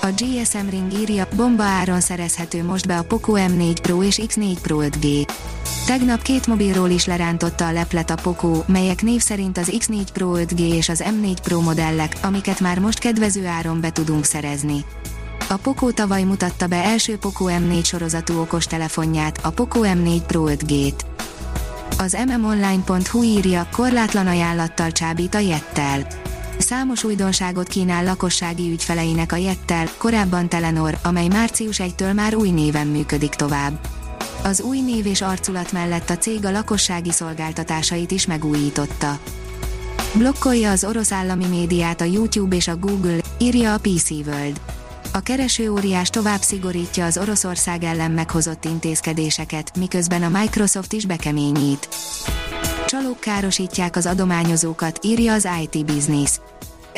A GSM Ring írja, bomba áron szerezhető most be a Poco M4 Pro és X4 Pro 5G. Tegnap két mobilról is lerántotta a leplet a Poco, melyek név szerint az X4 Pro 5G és az M4 Pro modellek, amiket már most kedvező áron be tudunk szerezni. A Poco tavaly mutatta be első Poco M4 sorozatú okostelefonját, a Poco M4 Pro 5G-t. Az mmonline.hu írja, korlátlan ajánlattal csábít a Jettel. Számos újdonságot kínál lakossági ügyfeleinek a Jettel, korábban Telenor, amely március 1-től már új néven működik tovább. Az új név és arculat mellett a cég a lakossági szolgáltatásait is megújította. Blokkolja az orosz állami médiát a YouTube és a Google, írja a PC World. A kereső óriás tovább szigorítja az Oroszország ellen meghozott intézkedéseket, miközben a Microsoft is bekeményít. Csalók károsítják az adományozókat, írja az IT Business.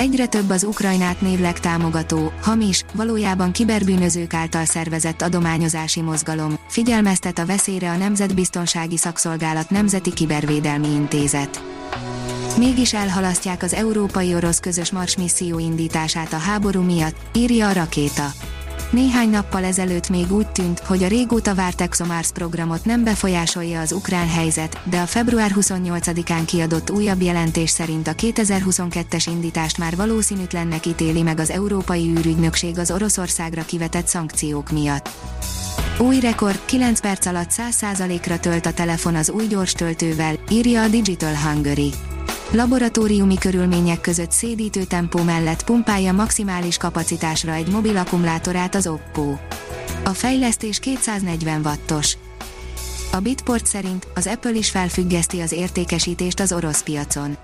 Egyre több az Ukrajnát névleg támogató, hamis, valójában kiberbűnözők által szervezett adományozási mozgalom, figyelmeztet a veszélyre a Nemzetbiztonsági Szakszolgálat Nemzeti Kibervédelmi Intézet. Mégis elhalasztják az európai orosz közös Mars misszió indítását a háború miatt, írja a rakéta. Néhány nappal ezelőtt még úgy tűnt, hogy a régóta várt ExoMars programot nem befolyásolja az ukrán helyzet, de a február 28-án kiadott újabb jelentés szerint a 2022-es indítást már valószínűtlennek ítéli meg az Európai űrügynökség az Oroszországra kivetett szankciók miatt. Új rekord, 9 perc alatt 100%-ra tölt a telefon az új gyors töltővel, írja a Digital Hungary. Laboratóriumi körülmények között szédítő tempó mellett pumpálja maximális kapacitásra egy mobil akkumulátorát az Oppo. A fejlesztés 240 wattos. A Bitport szerint az Apple is felfüggeszti az értékesítést az orosz piacon.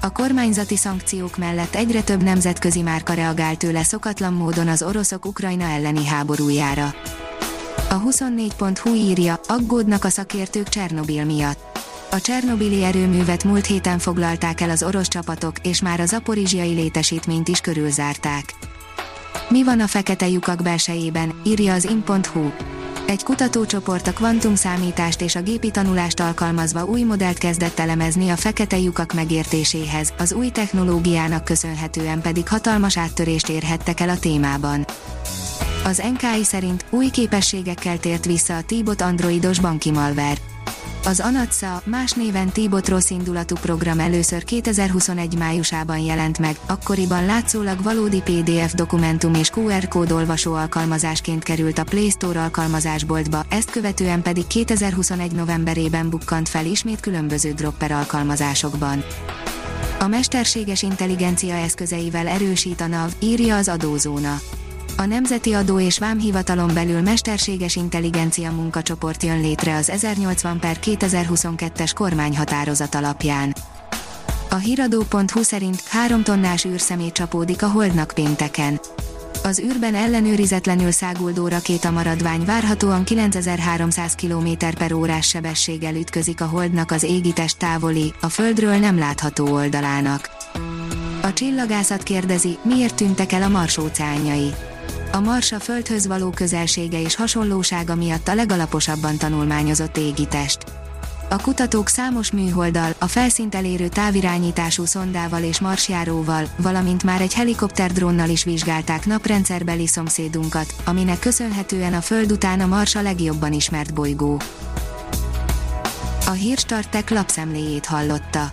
A kormányzati szankciók mellett egyre több nemzetközi márka reagált tőle szokatlan módon az oroszok Ukrajna elleni háborújára. A 24.hu írja, aggódnak a szakértők Csernobil miatt a Csernobili erőművet múlt héten foglalták el az orosz csapatok, és már a zaporizsiai létesítményt is körülzárták. Mi van a fekete lyukak belsejében, írja az in.hu. Egy kutatócsoport a kvantumszámítást és a gépi tanulást alkalmazva új modellt kezdett elemezni a fekete lyukak megértéséhez, az új technológiának köszönhetően pedig hatalmas áttörést érhettek el a témában. Az NKI szerint új képességekkel tért vissza a T-bot androidos banki malware. Az Anatsa, más néven T-bot rossz indulatú program először 2021 májusában jelent meg, akkoriban látszólag valódi PDF dokumentum és QR kód olvasó alkalmazásként került a Play Store alkalmazásboltba, ezt követően pedig 2021 novemberében bukkant fel ismét különböző dropper alkalmazásokban. A mesterséges intelligencia eszközeivel erősít a NAV, írja az adózóna a Nemzeti Adó és Vámhivatalon belül mesterséges intelligencia munkacsoport jön létre az 1080 per 2022-es kormányhatározat alapján. A hiradó.hu szerint 3 tonnás űrszemét csapódik a Holdnak pénteken. Az űrben ellenőrizetlenül száguldó rakéta maradvány várhatóan 9300 km per órás sebességgel ütközik a Holdnak az égitest távoli, a Földről nem látható oldalának. A csillagászat kérdezi, miért tűntek el a Mars óceánjai a Mars a Földhöz való közelsége és hasonlósága miatt a legalaposabban tanulmányozott égitest. A kutatók számos műholddal, a felszínt elérő távirányítású szondával és marsjáróval, valamint már egy helikopterdrónnal is vizsgálták naprendszerbeli szomszédunkat, aminek köszönhetően a Föld után a Mars a legjobban ismert bolygó. A Hírstartek lapszemléjét hallotta.